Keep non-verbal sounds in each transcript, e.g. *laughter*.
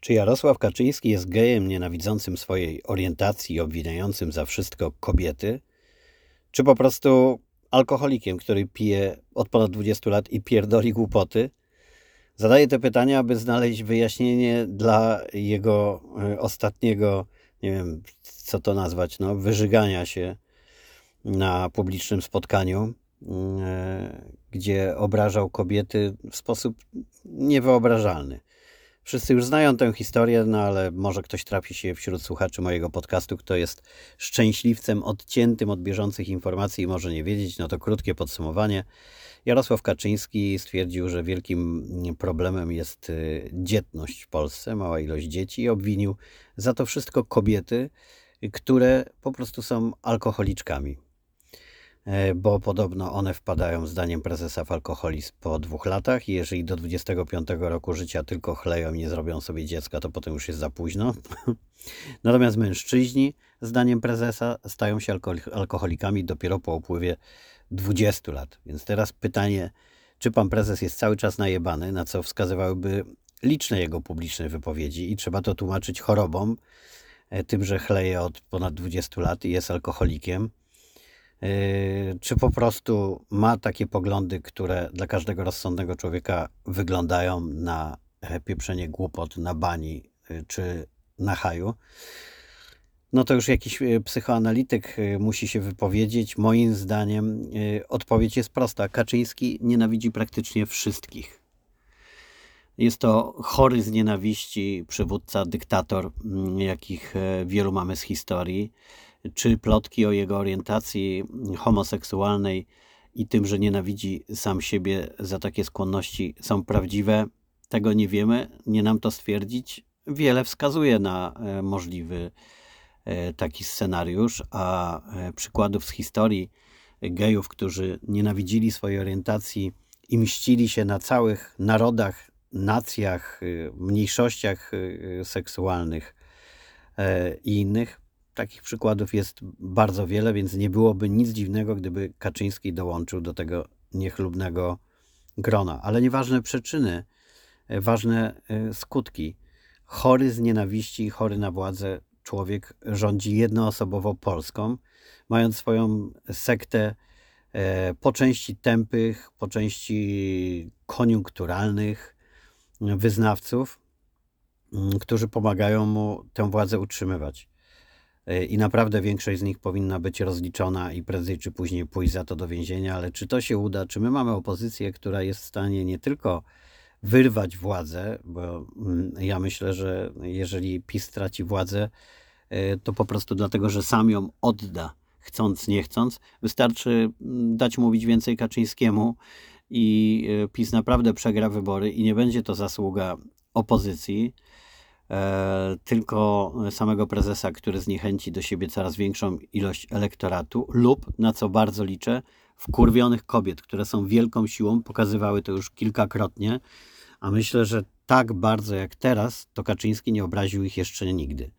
Czy Jarosław Kaczyński jest gejem nienawidzącym swojej orientacji i obwiniającym za wszystko kobiety? Czy po prostu alkoholikiem, który pije od ponad 20 lat i pierdoli głupoty? Zadaję te pytania, aby znaleźć wyjaśnienie dla jego e, ostatniego, nie wiem co to nazwać, no, wyżygania się na publicznym spotkaniu, e, gdzie obrażał kobiety w sposób niewyobrażalny. Wszyscy już znają tę historię, no ale może ktoś trafi się wśród słuchaczy mojego podcastu, kto jest szczęśliwcem odciętym od bieżących informacji i może nie wiedzieć. No to krótkie podsumowanie. Jarosław Kaczyński stwierdził, że wielkim problemem jest y, dzietność w Polsce, mała ilość dzieci i obwinił za to wszystko kobiety, które po prostu są alkoholiczkami. E, bo podobno one wpadają, zdaniem prezesa, w alkoholizm po dwóch latach i jeżeli do 25 roku życia tylko chleją i nie zrobią sobie dziecka, to potem już jest za późno. *laughs* Natomiast mężczyźni, zdaniem prezesa, stają się alkoholikami dopiero po upływie 20 lat. Więc teraz pytanie, czy pan prezes jest cały czas najebany, na co wskazywałyby liczne jego publiczne wypowiedzi i trzeba to tłumaczyć chorobą, e, tym, że chleje od ponad 20 lat i jest alkoholikiem czy po prostu ma takie poglądy, które dla każdego rozsądnego człowieka wyglądają na pieprzenie głupot na bani yy, czy na haju. No to już jakiś yy, psychoanalityk musi się wypowiedzieć. Moim zdaniem odpowiedź jest prosta. Kaczyński nienawidzi praktycznie wszystkich. Jest to chory z nienawiści przywódca, dyktator, mm, jakich wielu mamy z historii czy plotki o jego orientacji homoseksualnej i tym, że nienawidzi sam siebie za takie skłonności są prawdziwe, tego nie wiemy, nie nam to stwierdzić. Wiele wskazuje na e, możliwy e, taki scenariusz, a e, przykładów z historii gejów, którzy nienawidzili swojej orientacji i mścili się na całych narodach, nacjach, mniejszościach seksualnych i innych, Takich przykładów jest bardzo wiele, więc nie byłoby nic dziwnego, gdyby Kaczyński dołączył do tego niechlubnego grona. Ale nieważne przyczyny, e, ważne e, skutki. Chory z nienawiści, chory na władzę człowiek rządzi jednoosobowo Polską, mając swoją sektę e, po części tępych, po części koniunkturalnych wyznawców, którzy pomagają mu tę władzę utrzymywać i naprawdę większość z nich powinna być rozliczona i prędzej czy później pójść za to do więzienia, ale czy to się uda? Czy my mamy opozycję, która jest w stanie nie tylko wyrwać władzę, bo mm, ja myślę, że jeżeli PiS straci władzę, e, to po prostu dlatego, że sam ją odda, chcąc, nie chcąc. Wystarczy mm, dać mówić więcej Kaczyńskiemu i e, PiS naprawdę przegra wybory i nie będzie to zasługa opozycji, E, tylko samego prezesa, który zniechęci do siebie coraz większą ilość elektoratu, lub, na co bardzo liczę, wkurwionych kobiet, które są wielką siłą, pokazywały to już kilkakrotnie, a myślę, że tak bardzo jak teraz, to Kaczyński nie obraził ich jeszcze nigdy.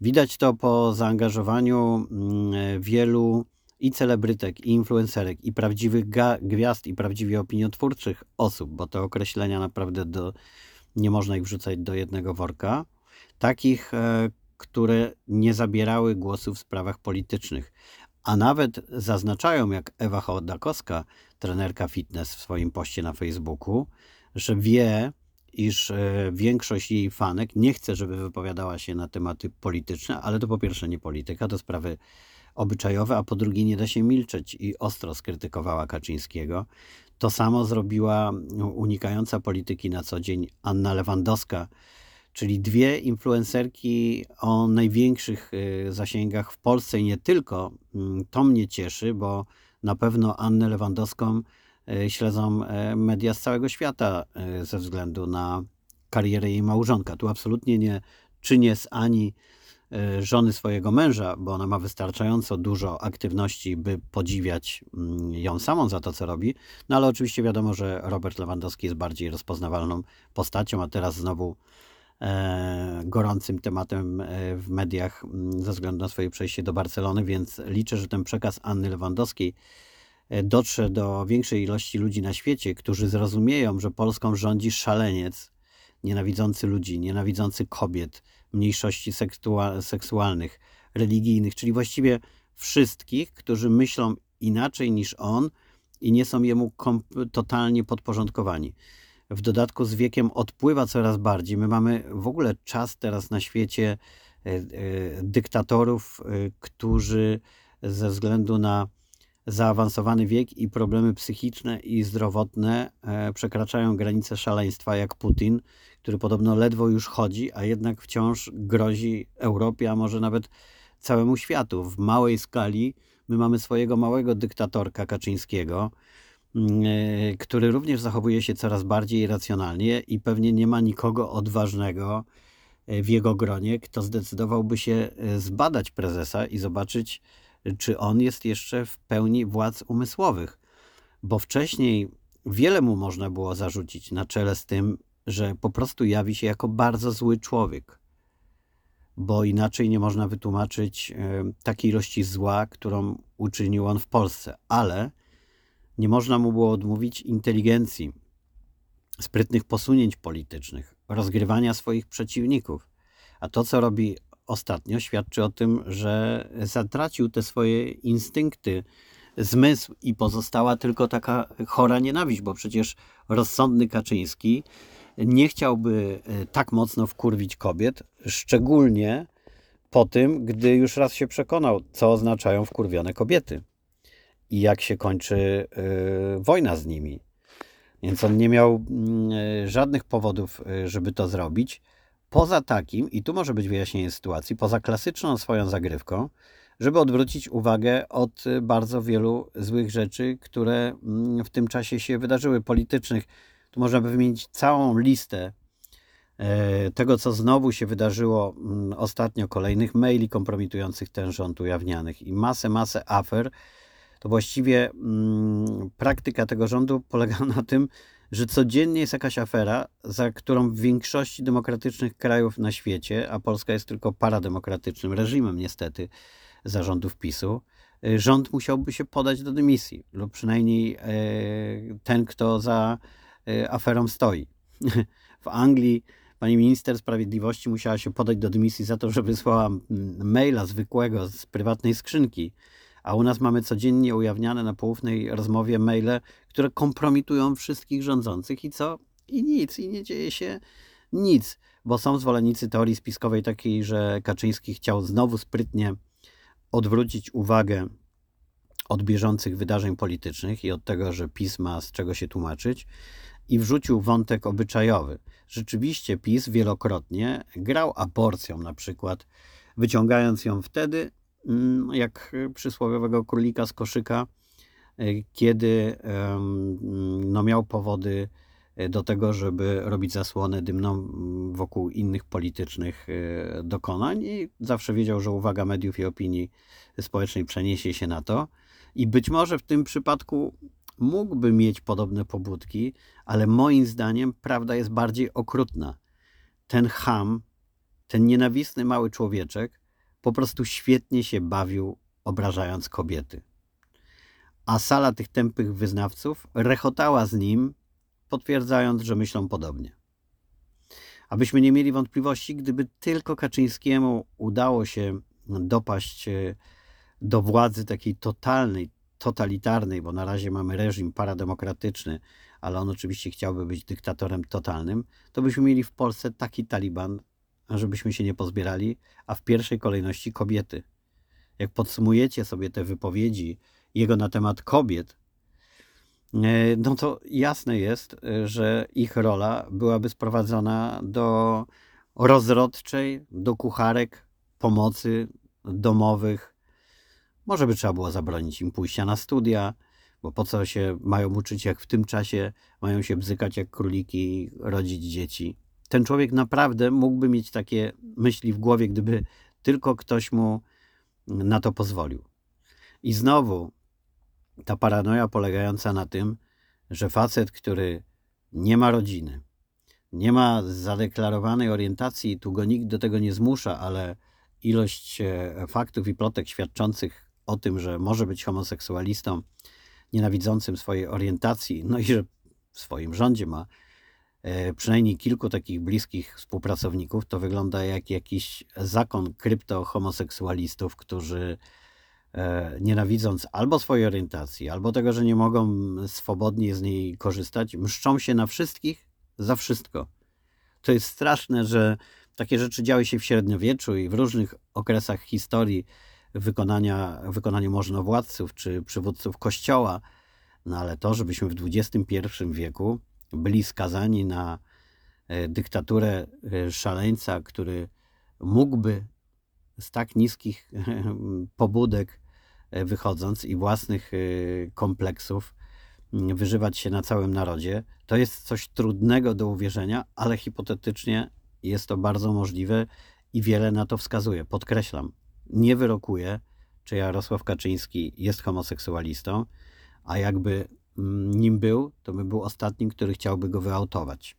Widać to po zaangażowaniu mm, wielu i celebrytek, i influencerek, i prawdziwych gwiazd, i prawdziwie opiniotwórczych osób, bo te określenia naprawdę do, nie można ich wrzucać do jednego worka takich, e, które nie zabierały głosu w sprawach politycznych, a nawet zaznaczają, jak Ewa Chodakowska, trenerka fitness w swoim poście na Facebooku, że wie, iż e, większość jej fanek nie chce, żeby wypowiadała się na tematy polityczne, ale to po pierwsze nie polityka, to sprawy obyczajowe, a po drugie nie da się milczeć i ostro skrytykowała Kaczyńskiego. To samo zrobiła unikająca polityki na co dzień Anna Lewandowska, czyli dwie influencerki o największych y, zasięgach w Polsce i nie tylko. Mm, to mnie cieszy, bo na pewno Annę Lewandowską y, śledzą y, media z całego świata ze względu na karierę jej małżonka. Tu absolutnie nie czynię z Ani żony swojego męża, bo ona ma wystarczająco dużo aktywności, by podziwiać mm, ją samą za to, co robi. No ale oczywiście wiadomo, że Robert Lewandowski jest bardziej rozpoznawalną postacią, a teraz znowu gorącym tematem e, w mediach ze względu na swoje przejście do Barcelony, więc liczę, że ten przekaz Anny Lewandowskiej e, dotrze do większej ilości ludzi na świecie, którzy zrozumieją, że Polską rządzi szaleniec, nienawidzący ludzi, nienawidzący kobiet, mniejszości seksualnych, religijnych, czyli właściwie wszystkich, którzy myślą inaczej niż on i nie są jemu totalnie podporządkowani. W dodatku z wiekiem odpływa coraz bardziej. My mamy w ogóle czas teraz na świecie e, e, dyktatorów, e, którzy ze względu na zaawansowany wiek i problemy psychiczne i zdrowotne przekraczają granice szaleństwa, jak Putin, który podobno ledwo już chodzi, a jednak wciąż grozi Europie, a może nawet całemu światu. W małej skali my mamy swojego małego dyktatorka Kaczyńskiego, który również zachowuje się coraz bardziej racjonalnie i pewnie nie ma nikogo odważnego e, w jego gronie, kto zdecydowałby się e, zbadać prezesa i zobaczyć, czy on jest jeszcze w pełni władz umysłowych. Bo wcześniej wiele mu można było zarzucić na czele z tym, że po prostu jawi się jako bardzo zły człowiek bo inaczej nie można wytłumaczyć e, takiej ilości zła, którą uczynił on w Polsce. Ale nie można mu było odmówić inteligencji, sprytnych posunięć politycznych, rozgrywania swoich przeciwników. A to, co robi ostatnio, świadczy o tym, że zatracił te swoje instynkty, zmysł i pozostała tylko taka chora nienawiść, bo przecież rozsądny Kaczyński nie chciałby e, tak mocno wkurwić kobiet, szczególnie po tym, gdy już raz się przekonał, co oznaczają wkurwione kobiety i jak się kończy y, wojna z nimi. Więc on nie miał y, żadnych powodów, y, żeby to zrobić. Poza takim, i tu może być wyjaśnienie sytuacji, poza klasyczną swoją zagrywką, żeby odwrócić uwagę od bardzo wielu złych rzeczy, które mm, w tym czasie się wydarzyły, politycznych, tu można by wymienić całą listę tego, co znowu się wydarzyło mm, ostatnio, kolejnych maili kompromitujących ten rząd ujawnianych i masę, masę afer, to właściwie mm, praktyka tego rządu polega *laughs* na tym, że codziennie jest jakaś afera, za którą w większości demokratycznych krajów na świecie, a Polska jest tylko parademokratycznym reżimem niestety zarządów PiSu, e, rząd musiałby się podać do dymisji, lub przynajmniej e, ten, kto za Y, aferą stoi. *laughs* W Anglii pani minister sprawiedliwości musiała się podać do dymisji za to, że wysłała maila zwykłego z prywatnej skrzynki, a u nas mamy codziennie ujawniane na poufnej rozmowie maile, które kompromitują wszystkich rządzących i co? I nic, i nie dzieje się nic, bo są zwolennicy teorii spiskowej takiej, że Kaczyński chciał znowu sprytnie odwrócić uwagę od bieżących wydarzeń politycznych i od tego, że PiS ma z czego się tłumaczyć, i wrzucił wątek obyczajowy. Rzeczywiście PiS wielokrotnie grał aborcją, na przykład wyciągając ją wtedy, jak przysłowiowego królika z koszyka, e, kiedy no, miał powody e, do tego, żeby robić zasłonę dymną mm, wokół innych politycznych dokonań i zawsze wiedział, że uwaga mediów i opinii społecznej przeniesie się na to. I być może w tym przypadku mógłby mieć podobne pobudki, ale moim zdaniem prawda jest bardziej okrutna. Ten ham, ten nienawistny mały człowieczek po prostu świetnie się bawił, obrażając kobiety. A sala tych tępych wyznawców rechotała z nim, potwierdzając, że myślą podobnie. Abyśmy nie mieli wątpliwości, gdyby tylko Kaczyńskiemu udało się dopaść e, do władzy takiej totalnej, totalitarnej, bo na razie mamy reżim parademokratyczny, ale on oczywiście chciałby być dyktatorem totalnym, to byśmy mieli w Polsce taki taliban, żebyśmy się nie pozbierali, a w pierwszej kolejności kobiety. Jak podsumujecie sobie te wypowiedzi jego na temat kobiet, e, no to jasne jest, że ich rola byłaby sprowadzona do rozrodczej, do kucharek, pomocy domowych, może by trzeba było zabronić im pójścia na studia, bo po co się mają uczyć, jak w tym czasie mają się bzykać jak króliki rodzić dzieci. Ten człowiek naprawdę mógłby mieć takie myśli w głowie, gdyby tylko ktoś mu na to pozwolił. I znowu ta paranoja polegająca na tym, że facet, który nie ma rodziny, nie ma zadeklarowanej orientacji, tu go nikt do tego nie zmusza, ale ilość e, faktów i plotek świadczących o tym, że może być homoseksualistą, nienawidzącym swojej orientacji, no i że w swoim rządzie ma przynajmniej kilku takich bliskich współpracowników, to wygląda jak jakiś zakon krypto-homoseksualistów, którzy e, nienawidząc albo swojej orientacji, albo tego, że nie mogą swobodnie z niej korzystać, mszczą się na wszystkich za wszystko. To jest straszne, że takie rzeczy działy się w średniowieczu i w różnych okresach historii wykonania, wykonania możnowładców czy przywódców kościoła. No ale to, żebyśmy w XXI wieku byli skazani na e, dyktaturę e, szaleńca, który mógłby z tak niskich *laughs* pobudek e, wychodząc i własnych kompleksów wyżywać się na całym narodzie, to jest coś trudnego do uwierzenia, ale hipotetycznie jest to bardzo możliwe i wiele na to wskazuje. Podkreślam, nie wyrokuje, czy Jarosław Kaczyński jest homoseksualistą, a jakby mm, nim był, to by był ostatnim, który chciałby go wyautować.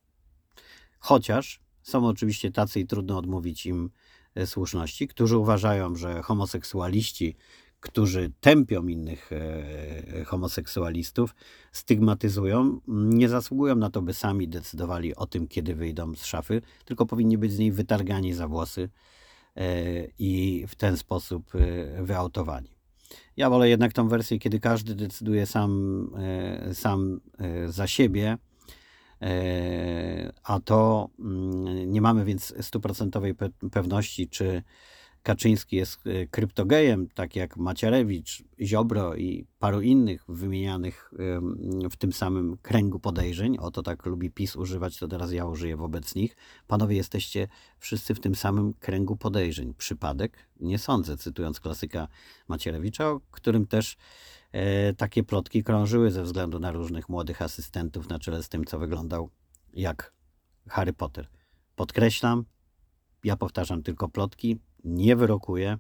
Chociaż są oczywiście tacy i trudno odmówić im e, słuszności, którzy uważają, że homoseksualiści, którzy tępią innych e, homoseksualistów, stygmatyzują, nie zasługują na to, by sami decydowali o tym, kiedy wyjdą z szafy, tylko powinni być z niej wytargani za włosy e, i w ten sposób wyautowani. Ja wolę jednak tą wersję, kiedy każdy decyduje sam, e, sam e, za siebie, e, a to mm, nie mamy więc stuprocentowej pewności, czy Kaczyński jest e, kryptogejem, tak jak Macierewicz, Ziobro i paru innych wymienianych w tym samym kręgu podejrzeń. Oto tak lubi PiS używać, to teraz ja użyję wobec nich. Panowie, jesteście wszyscy w tym samym kręgu podejrzeń. Przypadek? Nie sądzę, cytując klasyka Macierewicza, o którym też e, takie plotki krążyły ze względu na różnych młodych asystentów na czele z tym, co wyglądał jak Harry Potter. Podkreślam, ja powtarzam tylko plotki, nie wyrokuje,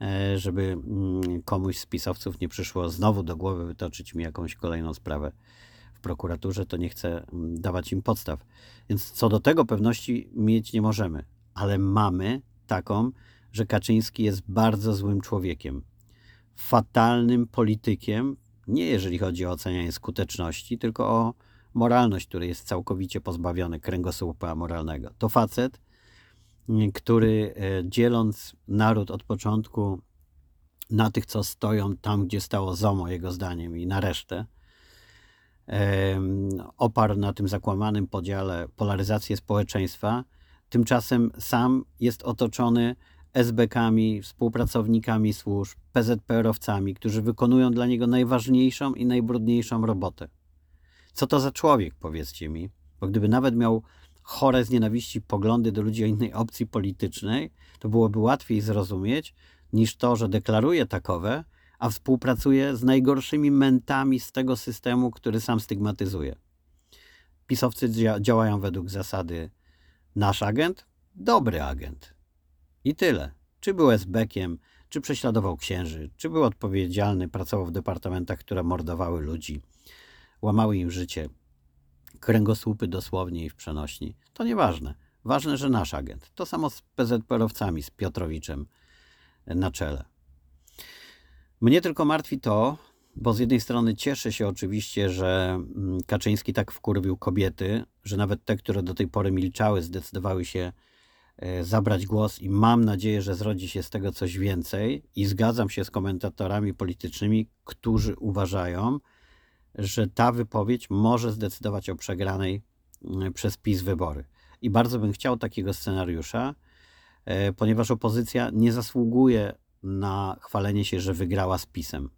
e, żeby mm, komuś z pisowców nie przyszło znowu do głowy wytoczyć mi jakąś kolejną sprawę w prokuraturze, to nie chcę mm, dawać im podstaw. Więc co do tego pewności mieć nie możemy, ale mamy taką, że Kaczyński jest bardzo złym człowiekiem, fatalnym politykiem, nie jeżeli chodzi o ocenianie skuteczności, tylko o moralność, której jest całkowicie pozbawiony kręgosłupa moralnego. To facet, który e, dzieląc naród od początku na tych, co stoją tam, gdzie stało ZOMO, jego zdaniem, i na resztę, oparł na tym zakłamanym podziale polaryzację społeczeństwa, tymczasem sam jest otoczony SB-kami, współpracownikami służb, PZPR-owcami, którzy wykonują dla niego najważniejszą i najbrudniejszą robotę. Co to za człowiek, powiedzcie mi? Bo gdyby nawet miał chore z nienawiści poglądy do ludzi o innej opcji politycznej, to byłoby łatwiej zrozumieć niż to, że deklaruje takowe, a współpracuje z najgorszymi mentami z tego systemu, który sam stygmatyzuje. Pisowcy dzia działają według zasady nasz agent, dobry agent. I tyle. Czy był SB-kiem, czy prześladował księży, czy był odpowiedzialny, pracował w departamentach, które mordowały ludzi, łamały im życie, kręgosłupy dosłownie i w przenośni. To nieważne. Ważne, że nasz agent. To samo z PZPR-owcami, z Piotrowiczem na czele. Mnie tylko martwi to, bo z jednej strony cieszę się oczywiście, że mm, Kaczyński tak wkurwił kobiety, że nawet te, które do tej pory milczały, zdecydowały się e, zabrać głos i mam nadzieję, że zrodzi się z tego coś więcej i zgadzam się z komentatorami politycznymi, którzy uważają, że ta wypowiedź może zdecydować o przegranej mm, przez PiS wybory. I bardzo bym chciał takiego scenariusza, e, ponieważ opozycja nie zasługuje na chwalenie się, że wygrała z PiSem.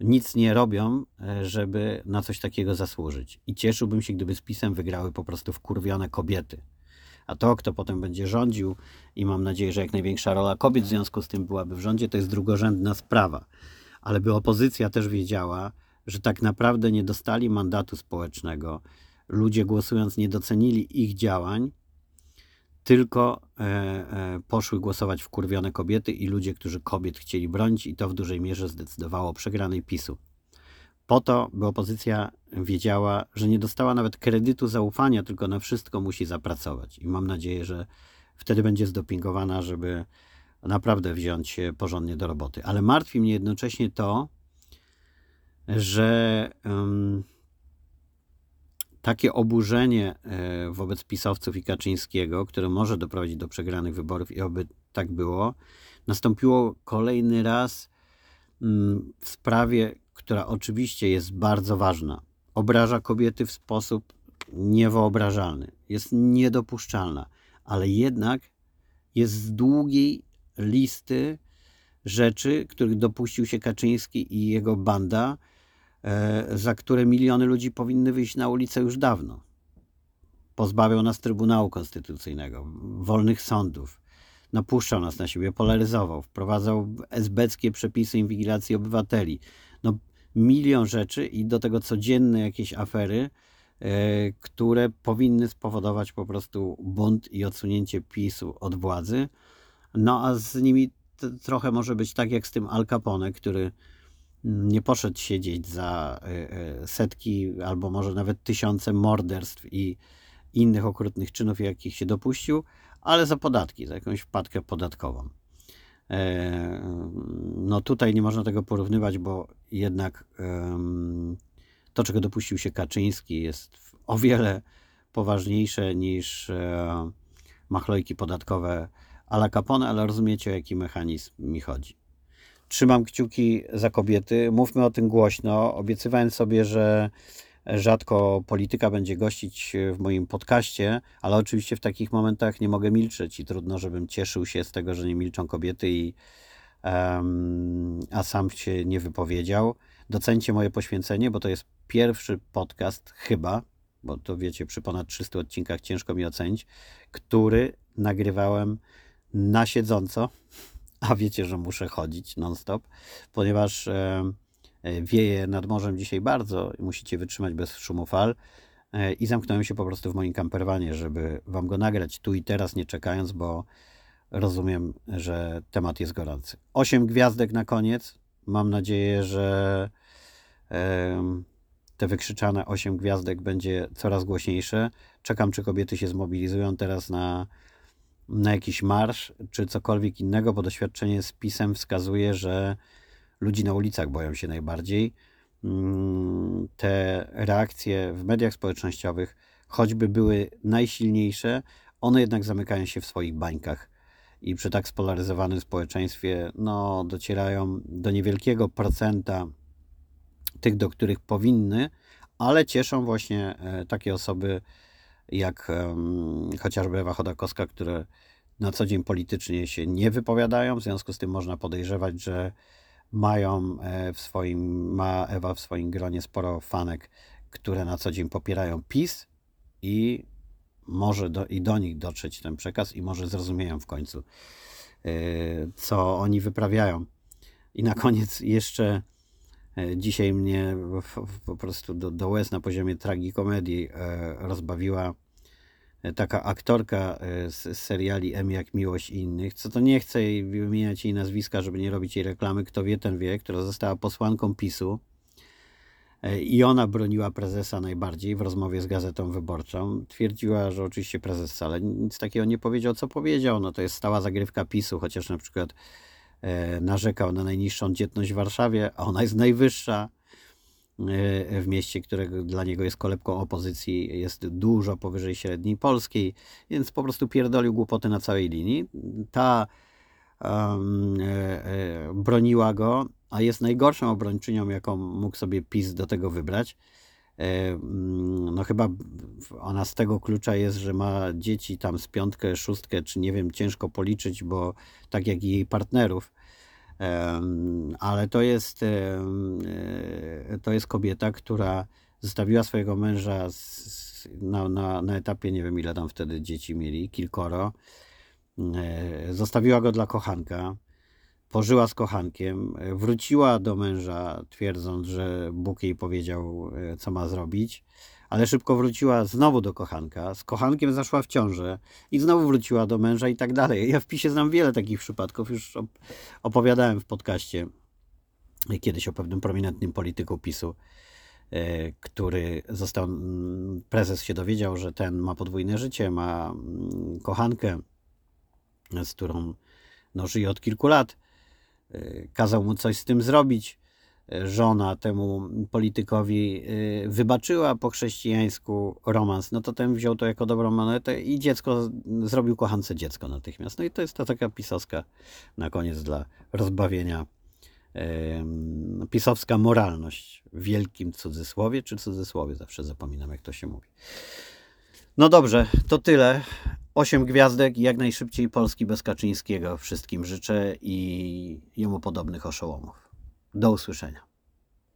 Nic nie robią, e, żeby na coś takiego zasłużyć. I cieszyłbym się, gdyby z PiSem wygrały po prostu wkurwione kobiety. A to, kto potem będzie rządził, i mam nadzieję, że jak największa rola kobiet w związku z tym byłaby w rządzie, to jest drugorzędna sprawa. Ale by opozycja też wiedziała, że tak naprawdę nie dostali mandatu społecznego. Ludzie głosując nie docenili ich działań, tylko e, e, poszły głosować wkurwione kobiety i ludzie, którzy kobiet chcieli bronić, i to w dużej mierze zdecydowało o przegranej PiSu. Po to, by opozycja wiedziała, że nie dostała nawet kredytu zaufania, tylko na wszystko musi zapracować. I mam nadzieję, że wtedy będzie zdopingowana, żeby naprawdę wziąć się porządnie do roboty. Ale martwi mnie jednocześnie to, że um, takie oburzenie e, wobec pisowców i Kaczyńskiego, które może doprowadzić do przegranych wyborów i oby tak było, nastąpiło kolejny raz mm, w sprawie, która oczywiście jest bardzo ważna. Obraża kobiety w sposób niewyobrażalny, jest niedopuszczalna, ale jednak jest z długiej listy rzeczy, których dopuścił się Kaczyński i jego banda, za które miliony ludzi powinny wyjść na ulicę już dawno. Pozbawiał nas Trybunału Konstytucyjnego, wolnych sądów, napuszczał nas na siebie, polaryzował, wprowadzał esbeckie przepisy inwigilacji obywateli. No, milion rzeczy i do tego codzienne jakieś afery, e, które powinny spowodować po prostu bunt i odsunięcie PiSu od władzy. No a z nimi trochę może być tak jak z tym Al Capone, który nie poszedł siedzieć za e, e, setki albo może nawet tysiące morderstw i innych okrutnych czynów, jakich się dopuścił, ale za podatki, za jakąś wpadkę podatkową. E, no tutaj nie można tego porównywać, bo jednak to, czego dopuścił się Kaczyński, jest o wiele poważniejsze niż machlojki podatkowe ala Capone, ale rozumiecie, o jaki mechanizm mi chodzi. Trzymam kciuki za kobiety. Mówmy o tym głośno. Obiecywałem sobie, że rzadko polityka będzie gościć w moim podcaście, ale oczywiście w takich momentach nie mogę milczeć i trudno, żebym cieszył się z tego, że nie milczą kobiety, i, um, a sam się nie wypowiedział. Docencie moje poświęcenie, bo to jest pierwszy podcast, chyba, bo to wiecie, przy ponad 300 odcinkach ciężko mi ocenić, który nagrywałem na siedząco, *laughs* a wiecie, że muszę chodzić non-stop, ponieważ e, e, wieje nad morzem dzisiaj bardzo i musicie wytrzymać bez szumu fal. E, I zamknąłem się po prostu w moim kamperwanie, żeby wam go nagrać tu i teraz, nie czekając, bo rozumiem, że temat jest gorący. Osiem gwiazdek na koniec. Mam nadzieję, że te wykrzyczane osiem gwiazdek będzie coraz głośniejsze. Czekam, czy kobiety się zmobilizują teraz na na jakiś marsz czy cokolwiek innego, bo doświadczenie z pisem wskazuje, że ludzi na ulicach boją się najbardziej. Mm, te reakcje w mediach społecznościowych, choćby były najsilniejsze, one jednak zamykają się w swoich bańkach i przy tak spolaryzowanym społeczeństwie no, docierają do niewielkiego procenta tych, do których powinny, ale cieszą właśnie e, takie osoby, jak um, chociażby Ewa Chodakowska, które na co dzień politycznie się nie wypowiadają, w związku z tym można podejrzewać, że mają e, w swoim, ma Ewa w swoim gronie sporo fanek, które na co dzień popierają PiS i może do, i do nich dotrzeć ten przekaz i może zrozumieją w końcu, e, co oni wyprawiają. I na koniec jeszcze dzisiaj mnie po prostu do, do łez na poziomie tragikomedii rozbawiła taka aktorka e, z seriali M jak Miłość i innych, co to nie chcę wymieniać jej nazwiska, żeby nie robić jej reklamy, kto wie, ten wie, która została posłanką PiSu e, i ona broniła prezesa najbardziej w rozmowie z Gazetą Wyborczą. Twierdziła, że oczywiście prezes wcale nic takiego nie powiedział, co powiedział. No to jest stała zagrywka PiSu, chociaż na przykład e, narzekał na najniższą dzietność w Warszawie, a ona jest najwyższa w mieście, którego dla niego jest kolebką opozycji, jest dużo powyżej średniej polskiej, więc po prostu pierdolił głupoty na całej linii. Ta um, e, broniła go, a jest najgorszą obrończynią, jaką mógł sobie PiS do tego wybrać. E, no chyba ona z tego klucza jest, że ma dzieci tam z piątkę, szóstkę, czy nie wiem, ciężko policzyć, bo tak jak i jej partnerów, ale to jest, e, to jest kobieta, która zostawiła swojego męża na, na, na etapie, nie wiem ile tam wtedy dzieci mieli, kilkoro. E, zostawiła go dla kochanka, pożyła z kochankiem, wróciła do męża, twierdząc, że Bóg jej powiedział, e, co ma zrobić ale szybko wróciła znowu do kochanka, z kochankiem zaszła w ciążę i znowu wróciła do męża i tak dalej. Ja w PiSie znam wiele takich przypadków, już opowiadałem w podcaście kiedyś o pewnym prominentnym polityku PiSu, e, który został, mm, prezes się dowiedział, że ten ma podwójne życie, ma mm, kochankę, z którą no, żyje od kilku lat. E, kazał mu coś z tym zrobić żona temu politykowi y, wybaczyła po chrześcijańsku romans, no to ten wziął to jako dobrą monetę i dziecko zrobił kochance dziecko natychmiast. No i to jest to taka pisowska na koniec dla rozbawienia pisowska moralność w wielkim cudzysłowie, czy cudzysłowie, zawsze zapominam jak to się mówi. No dobrze, to tyle. Osiem gwiazdek i jak najszybciej Polski bez Kaczyńskiego. Wszystkim życzę i jemu podobnych oszołomów. Do usłyszenia.